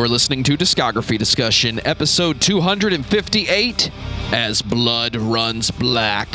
You're listening to Discography Discussion, episode 258 As Blood Runs Black.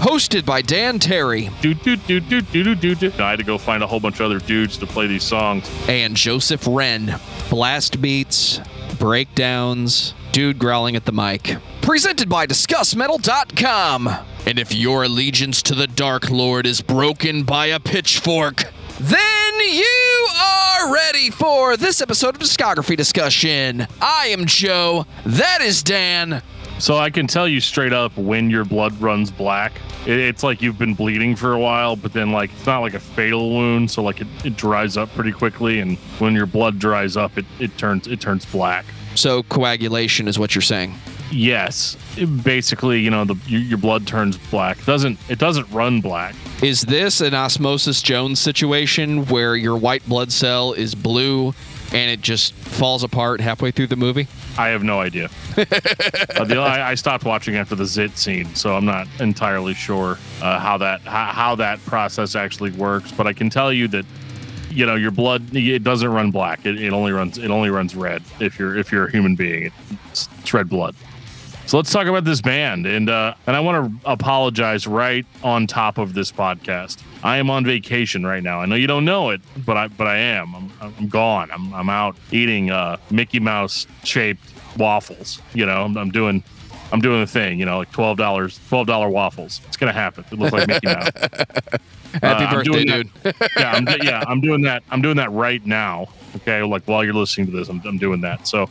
Hosted by Dan Terry Do do do do do do do. I had to go find a whole bunch of other dudes to play these songs. and Joseph Wren. Blast beats, breakdowns, dude growling at the mic. Presented by DiscussMetal.com. And if your allegiance to the Dark Lord is broken by a pitchfork, then you are ready for this episode of Discography Discussion. I am Joe. That is Dan. So I can tell you straight up when your blood runs black. It's like you've been bleeding for a while, but then like it's not like a fatal wound, so like it, it dries up pretty quickly. And when your blood dries up, it, it turns it turns black. So, coagulation is what you're saying. Yes, basically, you know, the your, your blood turns black. Doesn't it doesn't run black? Is this an Osmosis Jones situation where your white blood cell is blue and it just falls apart halfway through the movie? I have no idea. uh, the, I, I stopped watching after the zit scene, so I'm not entirely sure uh, how that how, how that process actually works. But I can tell you that you know your blood it doesn't run black. It, it only runs it only runs red if you're if you're a human being. It's, it's red blood. So let's talk about this band, and uh, and I want to apologize right on top of this podcast. I am on vacation right now. I know you don't know it, but I but I am. I'm, I'm gone. I'm, I'm out eating uh, Mickey Mouse shaped waffles. You know, I'm, I'm doing I'm doing the thing. You know, like twelve dollars twelve dollar waffles. It's gonna happen. It looks like Mickey Mouse. Happy Uh, I'm birthday, doing dude. yeah, I'm, yeah, I'm doing that. I'm doing that right now. Okay, like while you're listening to this, I'm, I'm doing that. So,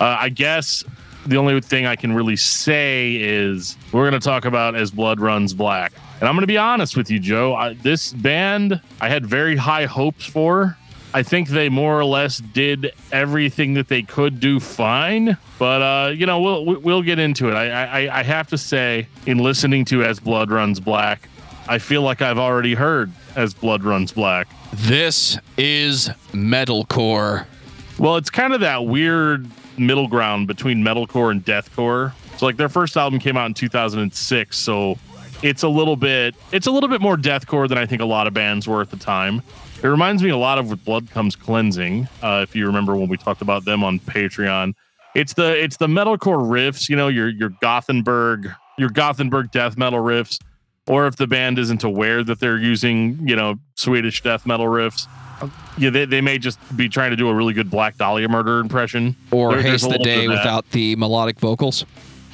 uh, I guess the only thing I can really say is we're going to talk about as blood runs black, and I'm going to be honest with you, Joe. I, this band I had very high hopes for. I think they more or less did everything that they could do fine, but uh, you know we'll we- we'll get into it. I, I I have to say, in listening to As Blood Runs Black, I feel like I've already heard As Blood Runs Black. This is metalcore. Well, it's kind of that weird middle ground between metalcore and deathcore. So like their first album came out in 2006, so it's a little bit it's a little bit more deathcore than I think a lot of bands were at the time. It reminds me a lot of with Blood Comes Cleansing, uh, if you remember when we talked about them on Patreon. It's the it's the metalcore riffs, you know, your your Gothenburg your Gothenburg death metal riffs, or if the band isn't aware that they're using you know Swedish death metal riffs, yeah, they, they may just be trying to do a really good Black Dahlia murder impression. Or There- Haste the Day without the melodic vocals.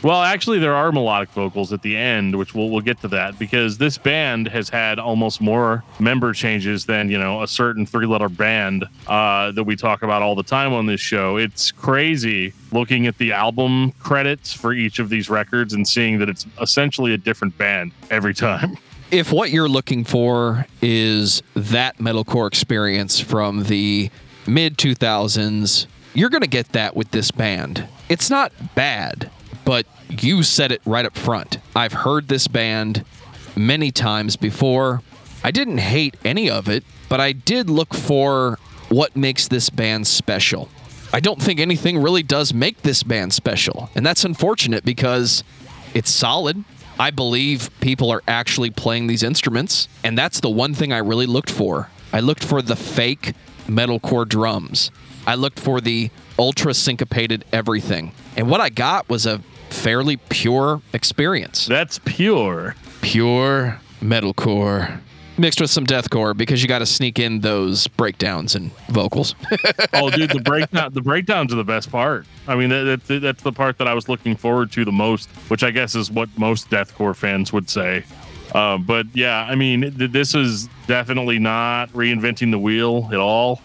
Well, actually, there are melodic vocals at the end, which we'll we'll get to that because this band has had almost more member changes than you know a certain three letter band uh, that we talk about all the time on this show. It's crazy looking at the album credits for each of these records and seeing that it's essentially a different band every time. If what you're looking for is that metalcore experience from the mid 2000s, you're going to get that with this band. It's not bad, but you said it right up front. I've heard this band many times before. I didn't hate any of it, but I did look for what makes this band special. I don't think anything really does make this band special, and that's unfortunate because it's solid. I believe people are actually playing these instruments, and that's the one thing I really looked for. I looked for the fake metalcore drums. I looked for the ultra syncopated everything. And what I got was a fairly pure experience. That's pure. Pure metalcore mixed with some deathcore because you got to sneak in those breakdowns and vocals. oh, dude, the breakdown the breakdowns are the best part. I mean, that, that, that's the part that I was looking forward to the most, which I guess is what most deathcore fans would say. Uh, but yeah, I mean, th- this is definitely not reinventing the wheel at all.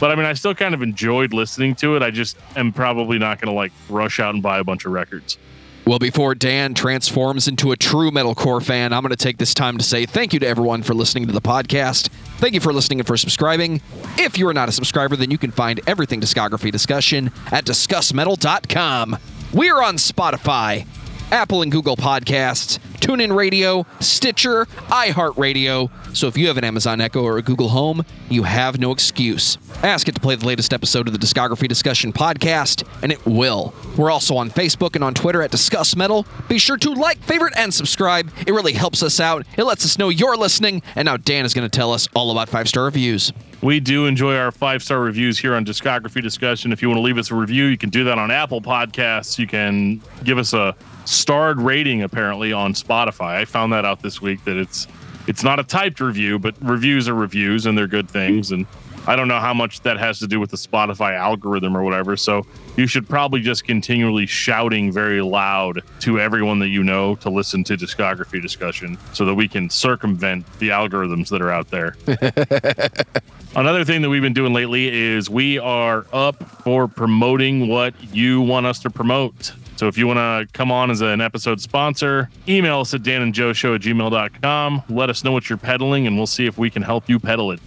But I mean, I still kind of enjoyed listening to it. I just am probably not going to like rush out and buy a bunch of records. Well, before Dan transforms into a true metalcore fan, I'm going to take this time to say thank you to everyone for listening to the podcast. Thank you for listening and for subscribing. If you are not a subscriber, then you can find everything discography discussion at discussmetal.com. We are on Spotify, Apple and Google Podcasts, TuneIn Radio, Stitcher, iHeartRadio. So if you have an Amazon Echo or a Google Home, you have no excuse. Ask it to play the latest episode of the Discography Discussion podcast, and it will. We're also on Facebook and on Twitter at Discuss Metal. Be sure to like, favorite, and subscribe. It really helps us out. It lets us know you're listening. And now Dan is going to tell us all about five star reviews. We do enjoy our five star reviews here on Discography Discussion. If you want to leave us a review, you can do that on Apple Podcasts. You can give us a starred rating apparently on Spotify. I found that out this week that it's it's not a typed review, but reviews are reviews and they're good things. And I don't know how much that has to do with the Spotify algorithm or whatever. So you should probably just continually shouting very loud to everyone that you know to listen to discography discussion so that we can circumvent the algorithms that are out there. Another thing that we've been doing lately is we are up for promoting what you want us to promote. So if you want to come on as an episode sponsor, email us at danandjoeshow at gmail.com. Let us know what you're peddling, and we'll see if we can help you peddle it.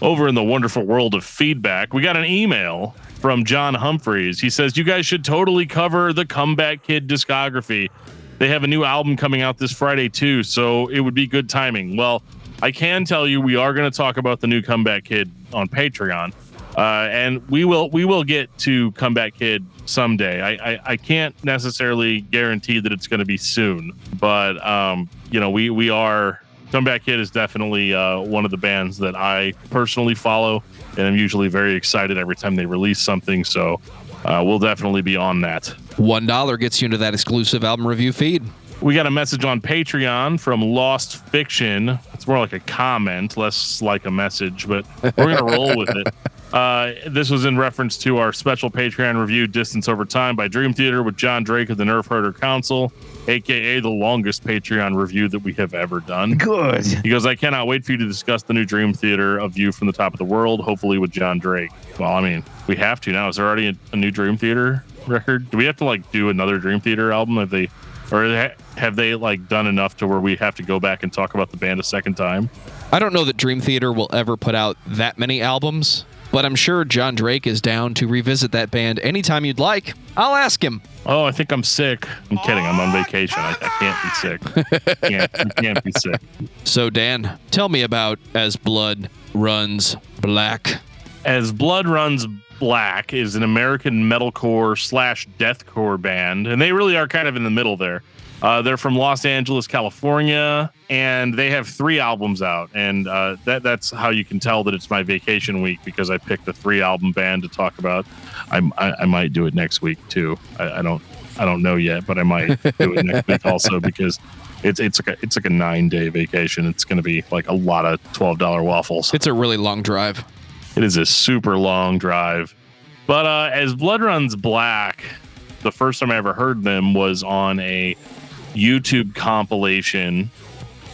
Over in the wonderful world of feedback, we got an email from John Humphreys. He says, You guys should totally cover the Comeback Kid discography. They have a new album coming out this Friday, too, so it would be good timing. Well, I can tell you we are going to talk about the new Comeback Kid on Patreon. Uh, and we will we will get to Comeback Kid someday. I, I, I can't necessarily guarantee that it's going to be soon, but um, you know we we are Comeback Kid is definitely uh, one of the bands that I personally follow, and I'm usually very excited every time they release something. So uh, we'll definitely be on that. One dollar gets you into that exclusive album review feed. We got a message on Patreon from Lost Fiction. It's more like a comment, less like a message, but we're going to roll with it. Uh, this was in reference to our special Patreon review, Distance Over Time by Dream Theater with John Drake of the Nerf Herder Council, aka the longest Patreon review that we have ever done. Good. He goes, I cannot wait for you to discuss the new Dream Theater of View from the Top of the World, hopefully with John Drake. Well, I mean, we have to now. Is there already a, a new Dream Theater record? Do we have to like do another Dream Theater album? Have they, or have they like done enough to where we have to go back and talk about the band a second time? I don't know that Dream Theater will ever put out that many albums, but I'm sure John Drake is down to revisit that band anytime you'd like. I'll ask him. Oh, I think I'm sick. I'm kidding. I'm on vacation. I, I can't be sick. can't, can't be sick. So, Dan, tell me about As Blood Runs Black. As Blood Runs Black is an American metalcore slash deathcore band, and they really are kind of in the middle there. Uh, they're from Los Angeles, California, and they have three albums out, and uh, that that's how you can tell that it's my vacation week because I picked a three album band to talk about. I, I, I might do it next week too. I, I, don't I don't know yet, but I might do it next week also because it's it's like a it's like a nine day vacation. It's going to be like a lot of twelve dollar waffles. It's a really long drive. It is a super long drive, but uh, as Blood Runs Black, the first time I ever heard them was on a YouTube compilation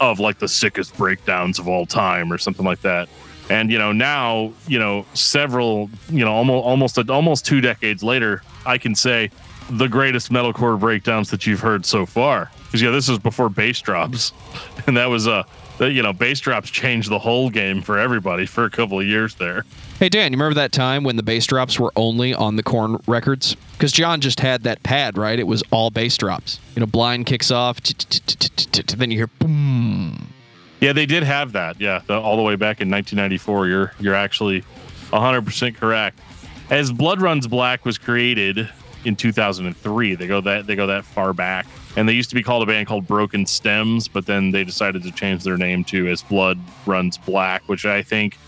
of like the sickest breakdowns of all time or something like that. And you know, now, you know, several, you know, almost almost almost 2 decades later, I can say the greatest metalcore breakdowns that you've heard so far. Cuz yeah, this is before bass drops. And that was uh that you know, bass drops changed the whole game for everybody for a couple of years there. Hey Dan, you remember that time when the bass drops were only on the Korn records? Because John just had that pad, right? It was all bass drops. You know, blind kicks off, then you hear boom. Yeah, they did have that. Yeah, all the way back in 1994. You're you're actually 100% correct. As Blood Runs Black was created in 2003, they go that they go that far back, and they used to be called a band called Broken Stems, but then they decided to change their name to As Blood Runs Black, which I think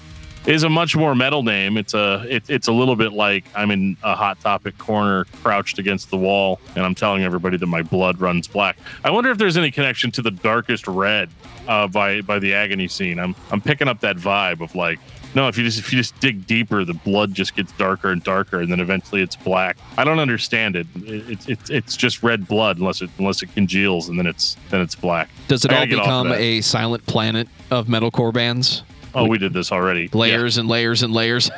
is a much more metal name. It's a it, it's a little bit like I'm in a hot topic corner, crouched against the wall, and I'm telling everybody that my blood runs black. I wonder if there's any connection to the darkest red uh, by by the agony scene. I'm I'm picking up that vibe of like. No, if you just if you just dig deeper, the blood just gets darker and darker, and then eventually it's black. I don't understand it. It's it, it's just red blood unless it unless it congeals, and then it's then it's black. Does it all become a silent planet of metalcore bands? Oh, we did this already. Layers yeah. and layers and layers.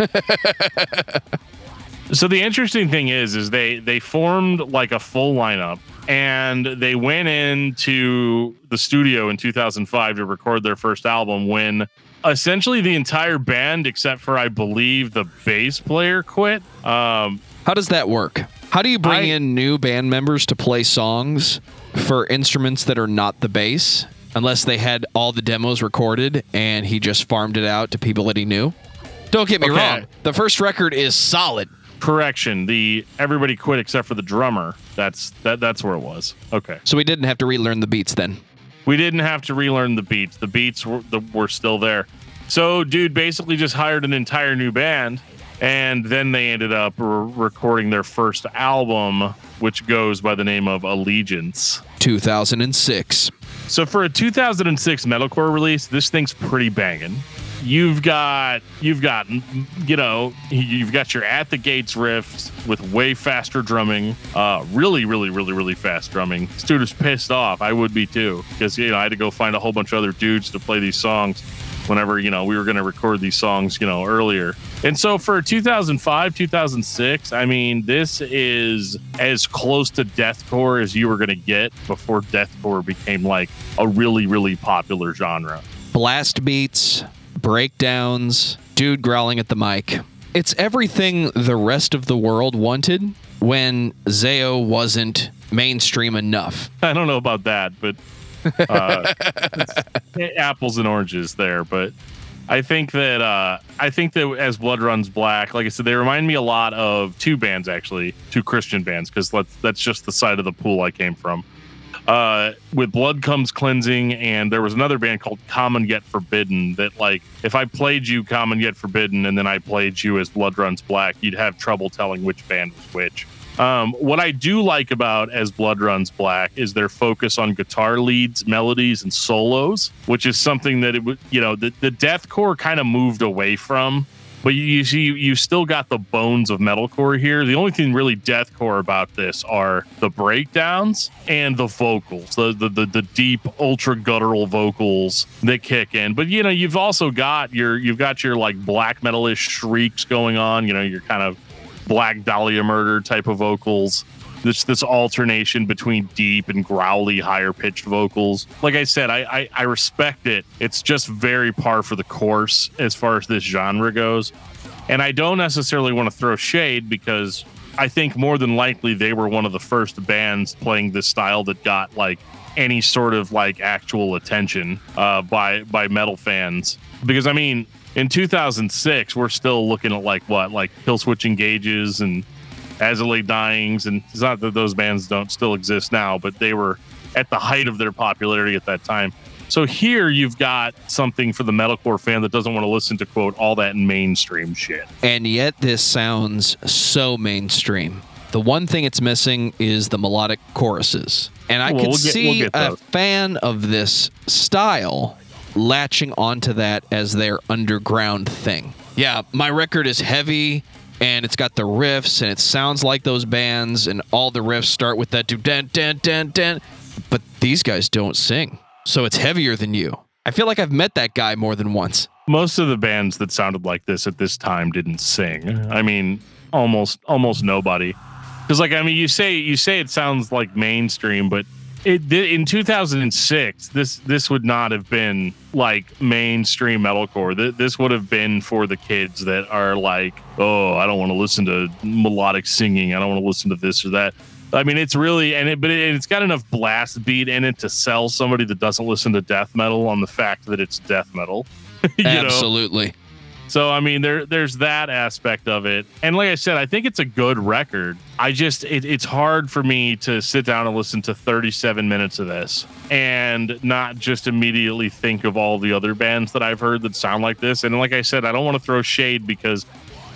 so the interesting thing is, is they they formed like a full lineup, and they went into the studio in 2005 to record their first album. When essentially the entire band, except for I believe the bass player, quit. Um, How does that work? How do you bring I, in new band members to play songs for instruments that are not the bass, unless they had all the demos recorded and he just farmed it out to people that he knew. Don't get me Okay. wrong. The first record is solid. Correction. The everybody quit except for the drummer. That's that. That's where it was. Okay. So we didn't have to relearn the beats then. We didn't have to relearn the beats. The beats were, the, were still there. So, dude basically just hired an entire new band, and then they ended up re- recording their first album, which goes by the name of Allegiance. 2006. So, for a 2006 metalcore release, this thing's pretty banging. You've got, you've got, you know, you've got your at the gates riffs with way faster drumming, uh, really, really, really, really fast drumming. This dude pissed off. I would be too, because you know I had to go find a whole bunch of other dudes to play these songs. Whenever you know we were going to record these songs, you know earlier, and so for 2005, 2006, I mean this is as close to deathcore as you were going to get before deathcore became like a really, really popular genre. Blast beats, breakdowns, dude growling at the mic. It's everything the rest of the world wanted when Zao wasn't mainstream enough. I don't know about that, but uh, apples and oranges there. But I think that uh, I think that as Blood Runs Black, like I said, they remind me a lot of two bands actually, two Christian bands, because that's just the side of the pool I came from. Uh, with Blood Comes Cleansing, and there was another band called Common Yet Forbidden. That like, if I played you Common Yet Forbidden, and then I played you as Blood Runs Black, you'd have trouble telling which band was which. Um, what I do like about As Blood Runs Black is their focus on guitar leads, melodies, and solos, which is something that it would, you know, the, the deathcore kind of moved away from. But you, you see, you still got the bones of metalcore here. The only thing really deathcore about this are the breakdowns and the vocals, the the, the, the deep, ultra guttural vocals that kick in. But you know, you've also got your you've got your like black metalish shrieks going on. You know, you're kind of Black Dahlia murder type of vocals. This this alternation between deep and growly, higher pitched vocals. Like I said, I, I I respect it. It's just very par for the course as far as this genre goes. And I don't necessarily want to throw shade because I think more than likely they were one of the first bands playing this style that got like any sort of like actual attention uh, by by metal fans. Because I mean, in 2006, we're still looking at like what, like Killswitch Engages and As I Lay Dyings, and it's not that those bands don't still exist now, but they were at the height of their popularity at that time. So here you've got something for the metalcore fan that doesn't want to listen to quote all that mainstream shit. And yet this sounds so mainstream. The one thing it's missing is the melodic choruses. And I Well, could we'll get- see we'll a fan of this style latching onto that as their underground thing. Yeah, my record is heavy and it's got the riffs and it sounds like those bands and all the riffs start with that do dun dun dun dun. But these guys don't sing. So it's heavier than you. I feel like I've met that guy more than once. Most of the bands that sounded like this at this time didn't sing. I mean, almost almost nobody. Because like I mean, you say you say it sounds like mainstream, but it did in 2006. This this would not have been like mainstream metalcore. Th- This would have been for the kids that are like, oh, I don't want to listen to melodic singing. I don't want to listen to this or that. I mean, it's really and it, but it, it's got enough blast beat in it to sell somebody that doesn't listen to death metal on the fact that it's death metal. Absolutely. know? So I mean, there there's that aspect of it, and like I said, I think it's a good record. I just it, it's hard for me to sit down and listen to 37 minutes of this and not just immediately think of all the other bands that I've heard that sound like this. And like I said, I don't want to throw shade because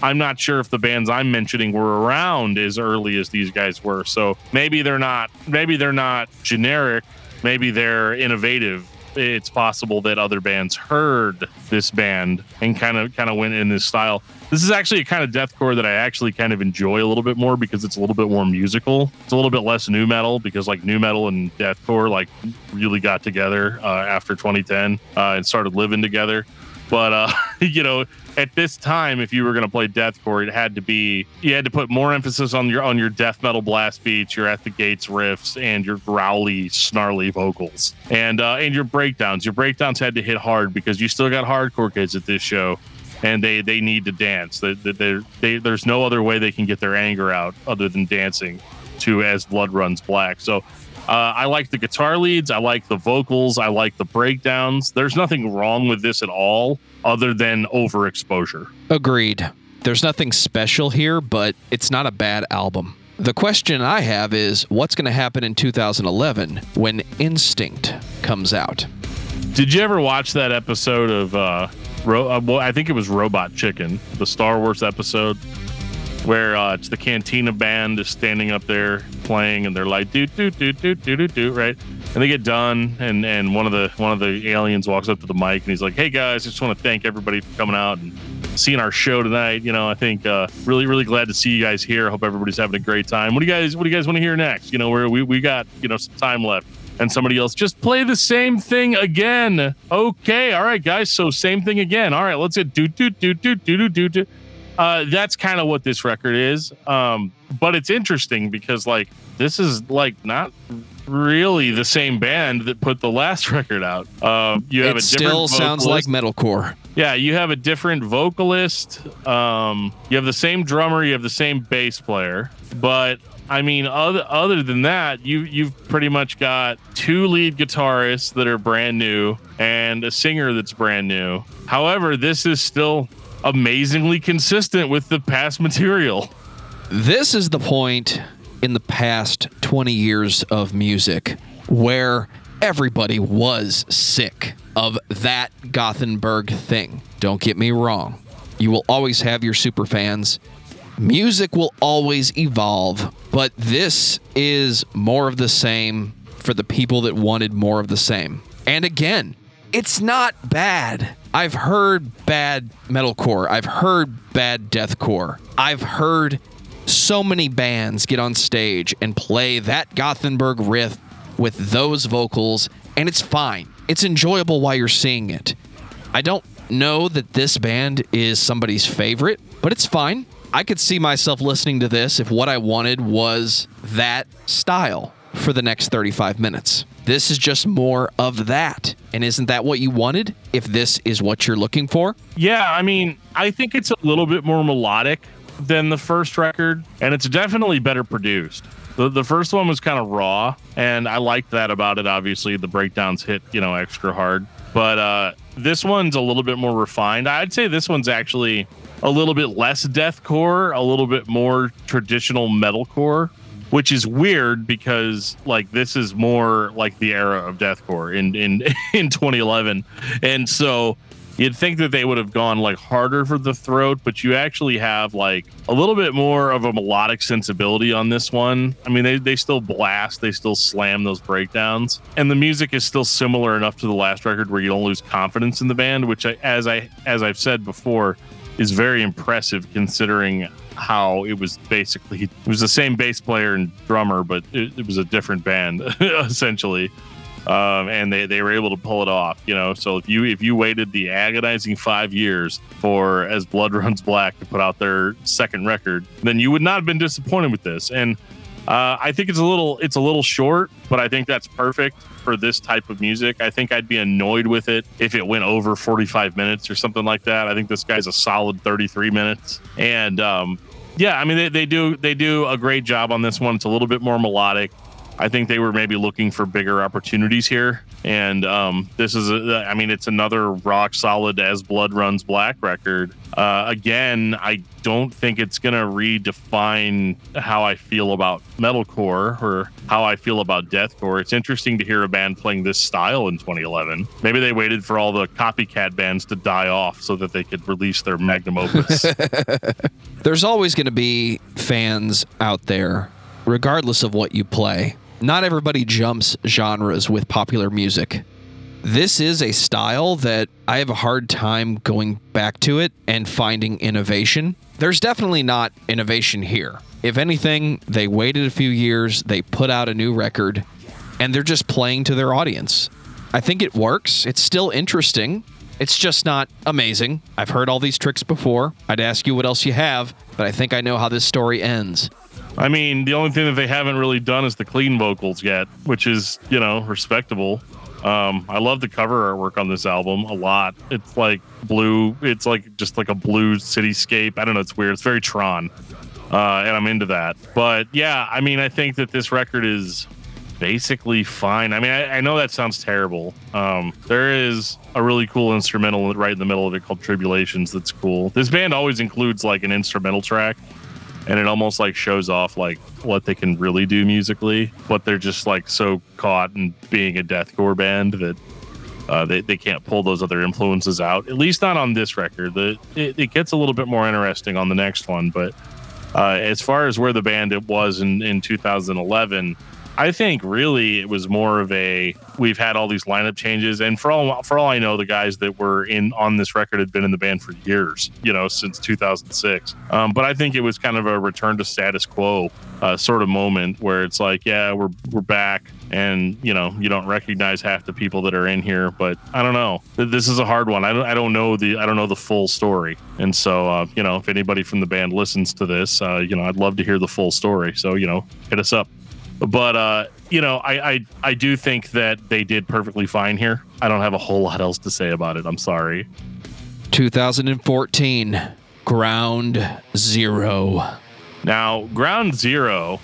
I'm not sure if the bands I'm mentioning were around as early as these guys were. So maybe they're not. Maybe they're not generic. Maybe they're innovative it's possible that other bands heard this band and kind of kind of went in this style. This is actually a kind of deathcore that I actually kind of enjoy a little bit more because it's a little bit more musical. It's a little bit less nu metal because like nu metal and deathcore like really got together uh, after 2010 uh, and started living together. But uh, you know, at this time, if you were going to play deathcore, it had to be you had to put more emphasis on your on your death metal blast beats, your at the gates riffs, and your growly, snarly vocals, and uh, and your breakdowns. Your breakdowns had to hit hard because you still got hardcore kids at this show, and they they need to dance. They, they, they, they, there's no other way they can get their anger out other than dancing to as blood runs black. So Uh, I like the guitar leads. I like the vocals. I like the breakdowns. There's nothing wrong with this at all, other than overexposure. Agreed. There's nothing special here, but it's not a bad album. The question I have is what's going to happen in 2011 when Instinct comes out? Did you ever watch that episode of, uh, Ro- uh, well, I think it was Robot Chicken, the Star Wars episode, where uh, it's the Cantina band is standing up there playing, and they're like do do do do do do do right, and they get done, and and one of the one of the aliens walks up to the mic and he's like, hey guys, I just want to thank everybody for coming out and seeing our show tonight. You know, I think uh, really really glad to see you guys here. Hope everybody's having a great time. What do you guys What do you guys want to hear next? You know, where we we got you know some time left and somebody else just play the same thing again. Okay, all right, guys. So same thing again. All right, let's get do do do do do do do. Uh, that's kind of what this record is. Um, but it's interesting because like this is like not really the same band that put the last record out. Uh, you have it a different still sounds like metalcore. Yeah, you have a different vocalist. Um, you have the same drummer. You have the same bass player. But I mean, other other than that, you you've pretty much got two lead guitarists that are brand new and a singer that's brand new. However, this is still amazingly consistent with the past material. This is the point in the past 20 years of music where everybody was sick of that Gothenburg thing. Don't get me wrong. You will always have your super fans. Music will always evolve, but this is more of the same for the people that wanted more of the same. And again, it's not bad. I've heard bad metalcore. I've heard bad deathcore. I've heard so many bands get on stage and play that Gothenburg riff with those vocals, and it's fine. It's enjoyable while you're seeing it. I don't know that this band is somebody's favorite, but it's fine. I could see myself listening to this if what I wanted was that style for the next 35 minutes. This is just more of that. And isn't that what you wanted if this is what you're looking for? Yeah, I mean, I think it's a little bit more melodic than the first record, and it's definitely better produced. The, the first one was kind of raw, and I liked that about it. Obviously, the breakdowns hit, you know, extra hard. But uh, this one's a little bit more refined. I'd say this one's actually a little bit less deathcore, a little bit more traditional metalcore, which is weird because like this is more like the era of deathcore in in in 2011, and so you'd think that they would have gone like harder for the throat, but you actually have like a little bit more of a melodic sensibility on this one. I mean, they, they still blast, they still slam those breakdowns, and the music is still similar enough to the last record where you don't lose confidence in the band, which I, as I as I've said before, is very impressive considering how it was basically it was the same bass player and drummer, but it, it was a different band essentially um, and they, they were able to pull it off. You know, so if you if you waited the agonizing five years for as Blood Runs Black to put out their second record, then you would not have been disappointed with this. And uh, I think it's a little it's a little short, but I think that's perfect for this type of music. I think I'd be annoyed with it if it went over 45 minutes or something like that. I think this guy's a solid 33 minutes, and um, yeah, I mean they, they do they do a great job on this one. It's a little bit more melodic. I think they were maybe looking for bigger opportunities here. And um, this is, a, I mean, it's another rock solid as Blood Runs Black record. Uh, again, I don't think it's going to redefine how I feel about metalcore or how I feel about deathcore. It's interesting to hear a band playing this style in 2011. Maybe they waited for all the copycat bands to die off so that they could release their magnum opus. There's always going to be fans out there, regardless of what you play. Not everybody jumps genres with popular music. This is a style that I have a hard time going back to it and finding innovation. There's definitely not innovation here. If anything, they waited a few years, they put out a new record, and they're just playing to their audience. I think it works. It's still interesting. It's just not amazing. I've heard all these tricks before. I'd ask you what else you have, but I think I know how this story ends. I mean, the only thing that they haven't really done is the clean vocals yet, which is, you know, respectable. Um, I love the cover artwork on this album a lot. It's like blue. It's like just like a blue cityscape. I don't know. It's weird. It's very Tron, uh, and I'm into that. But yeah, I mean, I think that this record is basically fine. I mean, I, I know that sounds terrible. Um, there is a really cool instrumental right in the middle of it called Tribulations that's cool. This band always includes like an instrumental track and it almost like shows off like what they can really do musically, but they're just like so caught in being a deathcore band that uh, they, they can't pull those other influences out. At least not on this record. The it, it gets a little bit more interesting on the next one, but uh, as far as where the band it was in in 2011 I think really it was more of a we've had all these lineup changes, and for all for all I know, the guys that were in on this record had been in the band for years, you know, since 2006. Um, but I think it was kind of a return to status quo uh, sort of moment where it's like, yeah, we're we're back, and you know, you don't recognize half the people that are in here, but I don't know. This is a hard one. I don't I don't know the I don't know the full story, and so uh, you know, if anybody from the band listens to this, uh, you know, I'd love to hear the full story. So you know, hit us up. But uh, you know, I, I I do think that they did perfectly fine here. I don't have a whole lot else to say about it. I'm sorry. 2014, Ground Zero. Now, Ground Zero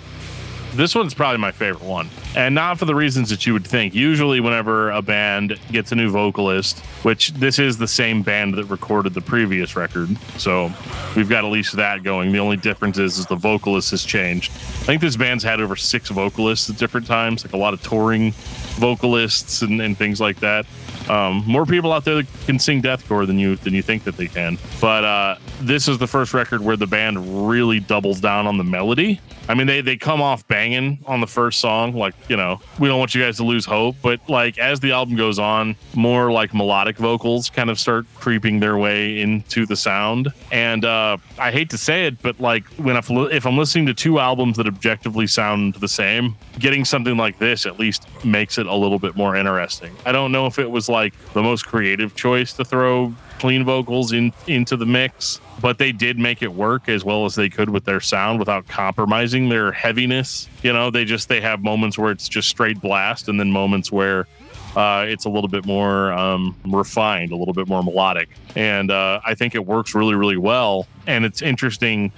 this one's probably my favorite one. And not for the reasons that you would think. Usually, whenever a band gets a new vocalist, which this is the same band that recorded the previous record. So we've got at least that going. The only difference is, is the vocalist has changed. I think this band's had over six vocalists at different times, like a lot of touring vocalists and, and things like that. Um, more people out there that can sing deathcore than you than you think that they can. But uh, this is the first record where the band really doubles down on the melody. I mean, they they come off banging on the first song, like you know, we don't want you guys to lose hope. But like as the album goes on, more like melodic vocals kind of start creeping their way into the sound. And uh, I hate to say it, but like when if, if I'm listening to two albums that objectively sound the same, getting something like this at least makes it a little bit more interesting. I don't know if it was like the most creative choice to throw clean vocals in into the mix, but they did make it work as well as they could with their sound without compromising their heaviness. You know, they just they have moments where it's just straight blast, and then moments where uh, it's a little bit more um, refined, a little bit more melodic, and uh, I think it works really, really well. And it's interesting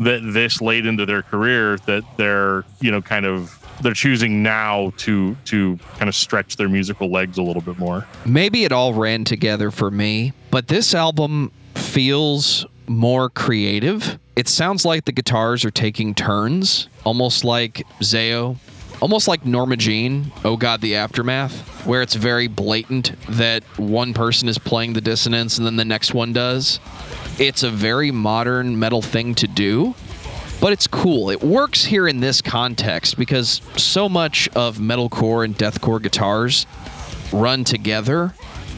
that this late into their career that they're you know kind of they're choosing now to to kind of stretch their musical legs a little bit more. Maybe it all ran together for me, but this album feels more creative. It sounds like the guitars are taking turns, almost like Zao, almost like Norma Jean, Oh God, the Aftermath, where it's very blatant that one person is playing the dissonance and then the next one does. It's a very modern metal thing to do, but it's cool. It works here in this context because so much of metalcore and deathcore guitars run together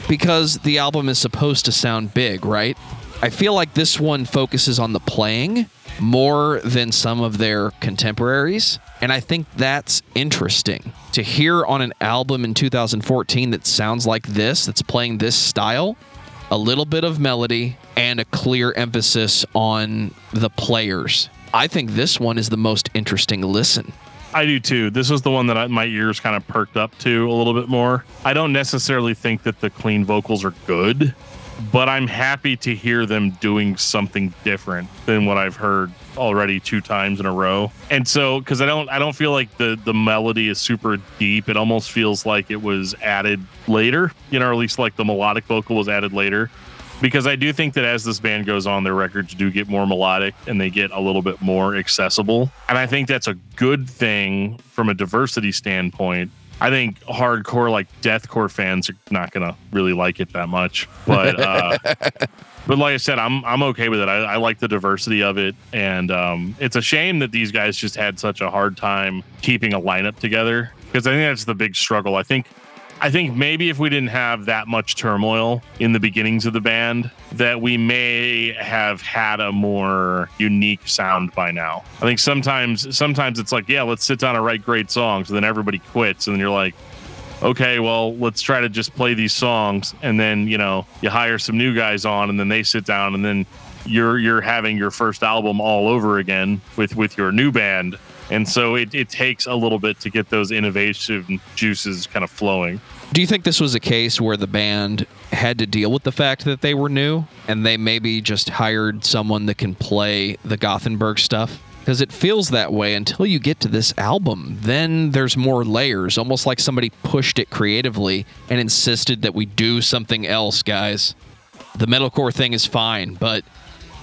because the album is supposed to sound big, right? I feel like this one focuses on the playing more than some of their contemporaries. And I think that's interesting to hear on an album in 2014 that sounds like this, that's playing this style, a little bit of melody, and a clear emphasis on the players I think this one is the most interesting listen. I do too. This is the one that I, my ears kind of perked up to a little bit more. I don't necessarily think that the clean vocals are good, but I'm happy to hear them doing something different than what I've heard already two times in a row. And so cuz I don't I don't feel like the the melody is super deep. It almost feels like it was added later, you know, or at least like the melodic vocal was added later because I do think that as this band goes on, their records do get more melodic and they get a little bit more accessible. And I think that's a good thing from a diversity standpoint. I think hardcore, like deathcore fans, are not gonna really like it that much. But uh, but like I said, I'm I'm okay with it. I, I like the diversity of it, and um, it's a shame that these guys just had such a hard time keeping a lineup together because I think that's the big struggle. I think I think maybe if we didn't have that much turmoil in the beginnings of the band, that we may have had a more unique sound by now. I think sometimes sometimes it's like, yeah, let's sit down and write great songs, and then everybody quits, and then you're like, okay, well, let's try to just play these songs, and then you know you hire some new guys on, and then they sit down, and then you're you're having your first album all over again with with your new band and so it, it takes a little bit to get those innovation juices kind of flowing. Do you think this was a case where the band had to deal with the fact that they were new and they maybe just hired someone that can play the Gothenburg stuff? because it feels that way until you get to this album. Then there's more layers, almost like somebody pushed it creatively and insisted that we do something else, guys. The metalcore thing is fine, but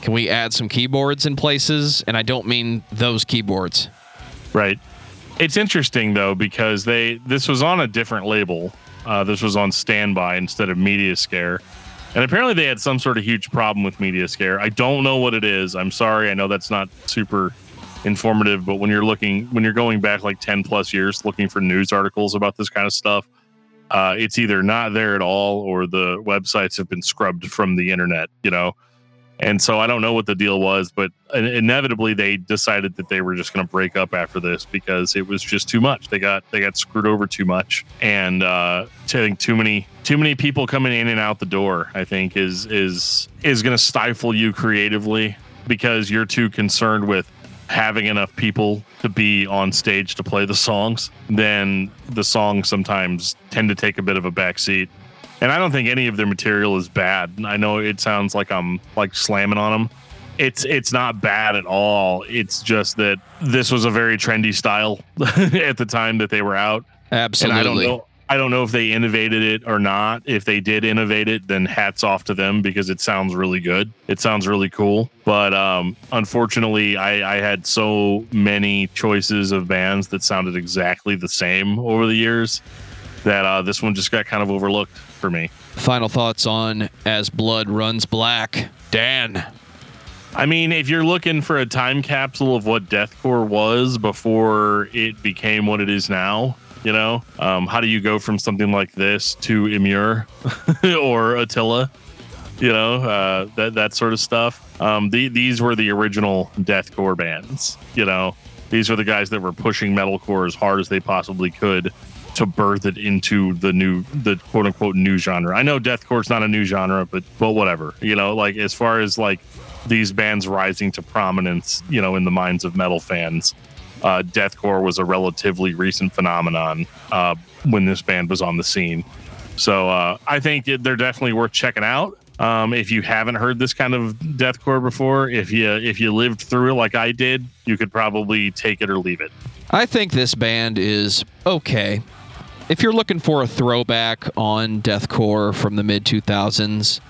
can we add some keyboards in places? And I don't mean those keyboards. Right. It's interesting though because they this was on a different label. Uh, this was on Standby instead of Mediaskare. And apparently they had some sort of huge problem with Mediaskare. I don't know what it is. I'm sorry. I know that's not super informative, but when you're looking, when you're going back like 10 plus years looking for news articles about this kind of stuff, uh, it's either not there at all or the websites have been scrubbed from the internet, you know? And so I don't know what the deal was, but inevitably they decided that they were just going to break up after this because it was just too much. They got they got screwed over too much, and uh, I think too many too many people coming in and out the door. I think is is is going to stifle you creatively because you're too concerned with having enough people to be on stage to play the songs, then the songs sometimes tend to take a bit of a backseat. And I don't think any of their material is bad. I know it sounds like I'm like slamming on them. It's it's not bad at all. It's just that this was a very trendy style at the time that they were out. Absolutely. And I don't know I don't know if they innovated it or not. If they did innovate it, then hats off to them because it sounds really good. It sounds really cool. But um, unfortunately, I, I had so many choices of bands that sounded exactly the same over the years that uh, this one just got kind of overlooked for me. Final thoughts on As Blood Runs Black. Dan. I mean, if you're looking for a time capsule of what deathcore was before it became what it is now, you know, um, how do you go from something like this to Emmure or Attila? You know, uh, that that sort of stuff. Um, the, these were the original deathcore bands. You know, these are the guys that were pushing metalcore as hard as they possibly could to birth it into the new, the quote unquote new genre. I know deathcore is not a new genre, but but whatever. You know, like as far as like these bands rising to prominence, you know, in the minds of metal fans uh, deathcore was a relatively recent phenomenon uh, when this band was on the scene. So uh, I think they're definitely worth checking out. Um, if you haven't heard this kind of deathcore before, if you if you lived through it like I did, you could probably take it or leave it. I think this band is okay. If you're looking for a throwback on deathcore from the mid 2000s,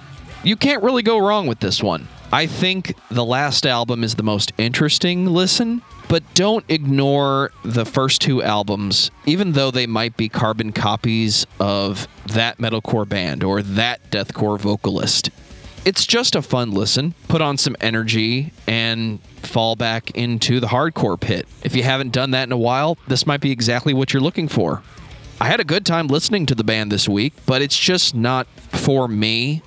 you can't really go wrong with this one. I think the last album is the most interesting listen but don't ignore the first two albums, even though they might be carbon copies of that metalcore band or that deathcore vocalist. It's just a fun listen. Put on some energy and fall back into the hardcore pit. If you haven't done that in a while, this might be exactly what you're looking for. I had a good time listening to the band this week, but it's just not for me.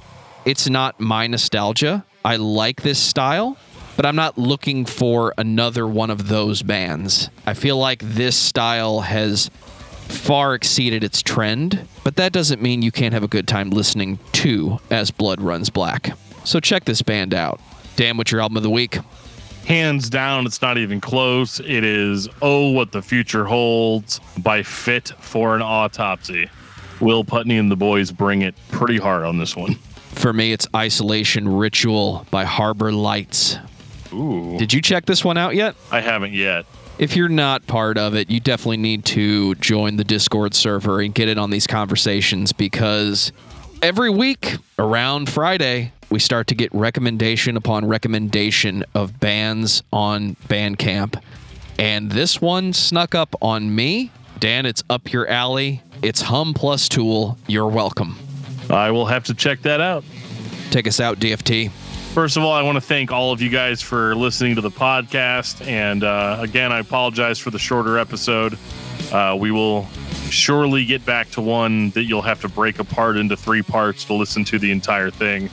It's not my nostalgia. I like this style, but I'm not looking for another one of those bands. I feel like this style has far exceeded its trend, but that doesn't mean you can't have a good time listening to As Blood Runs Black. So check this band out. Dan, what's your album of the week? Hands down, it's not even close. It is Oh What the Future Holds by Fit for an Autopsy. Will Putney and the boys bring it pretty hard on this one. For me, it's Isolation Ritual by Harbor Lights. Ooh. Did you check this one out yet? I haven't yet. If you're not part of it, you definitely need to join the Discord server and get in on these conversations because every week around Friday, we start to get recommendation upon recommendation of bands on Bandcamp. And this one snuck up on me. Dan, it's up your alley. It's Hum Plus Tool. You're welcome. I will have to check that out. Take us out, DFT. First of all, I want to thank all of you guys for listening to the podcast. And uh, again, I apologize for the shorter episode. Uh, we will surely get back to one that you'll have to break apart into three parts to listen to the entire thing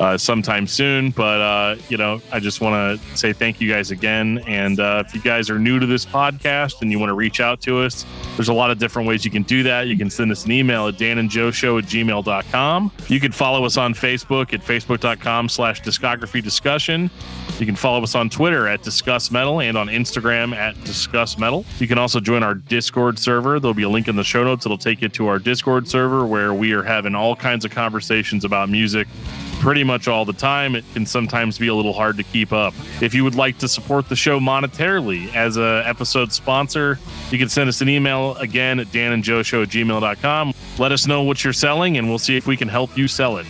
uh, sometime soon. But, uh, you know, I just want to say thank you guys again. And uh, if you guys are new to this podcast and you want to reach out to us, there's a lot of different ways you can do that. You can send us an email at danandjoeshow at gmail.com. You can follow us on Facebook at facebook.com slash discography discussion. You can follow us on Twitter at Discuss Metal and on Instagram at Discuss Metal. You can also join our Discord server. There'll be a link in the show notes. It'll take you to our Discord server where we are having all kinds of conversations about music pretty much all the time. It can sometimes be a little hard to keep up. If you would like to support the show monetarily as a episode sponsor, you can send us an email again at danandjoeshow at gmail.com. Let us know what you're selling, and we'll see if we can help you sell it.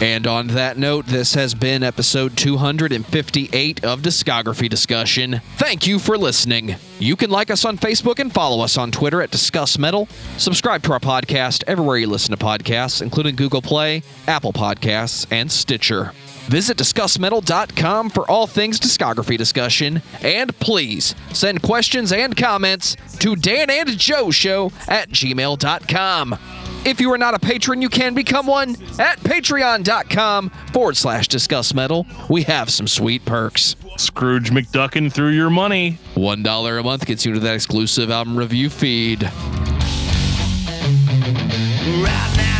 And on that note, this has been episode 258 of Discography Discussion. Thank you for listening. You can like us on Facebook and follow us on Twitter at Discuss Metal. Subscribe to our podcast everywhere you listen to podcasts, including Google Play, Apple Podcasts, and Stitcher. Visit DiscussMetal.com for all things discography discussion. And please send questions and comments to Dan and Joe Show at gmail.com. If you are not a patron, you can become one at patreon.com forward slash discuss metal. We have some sweet perks. Scrooge McDuckin through your money. $1 a month gets you to that exclusive album review feed. Right now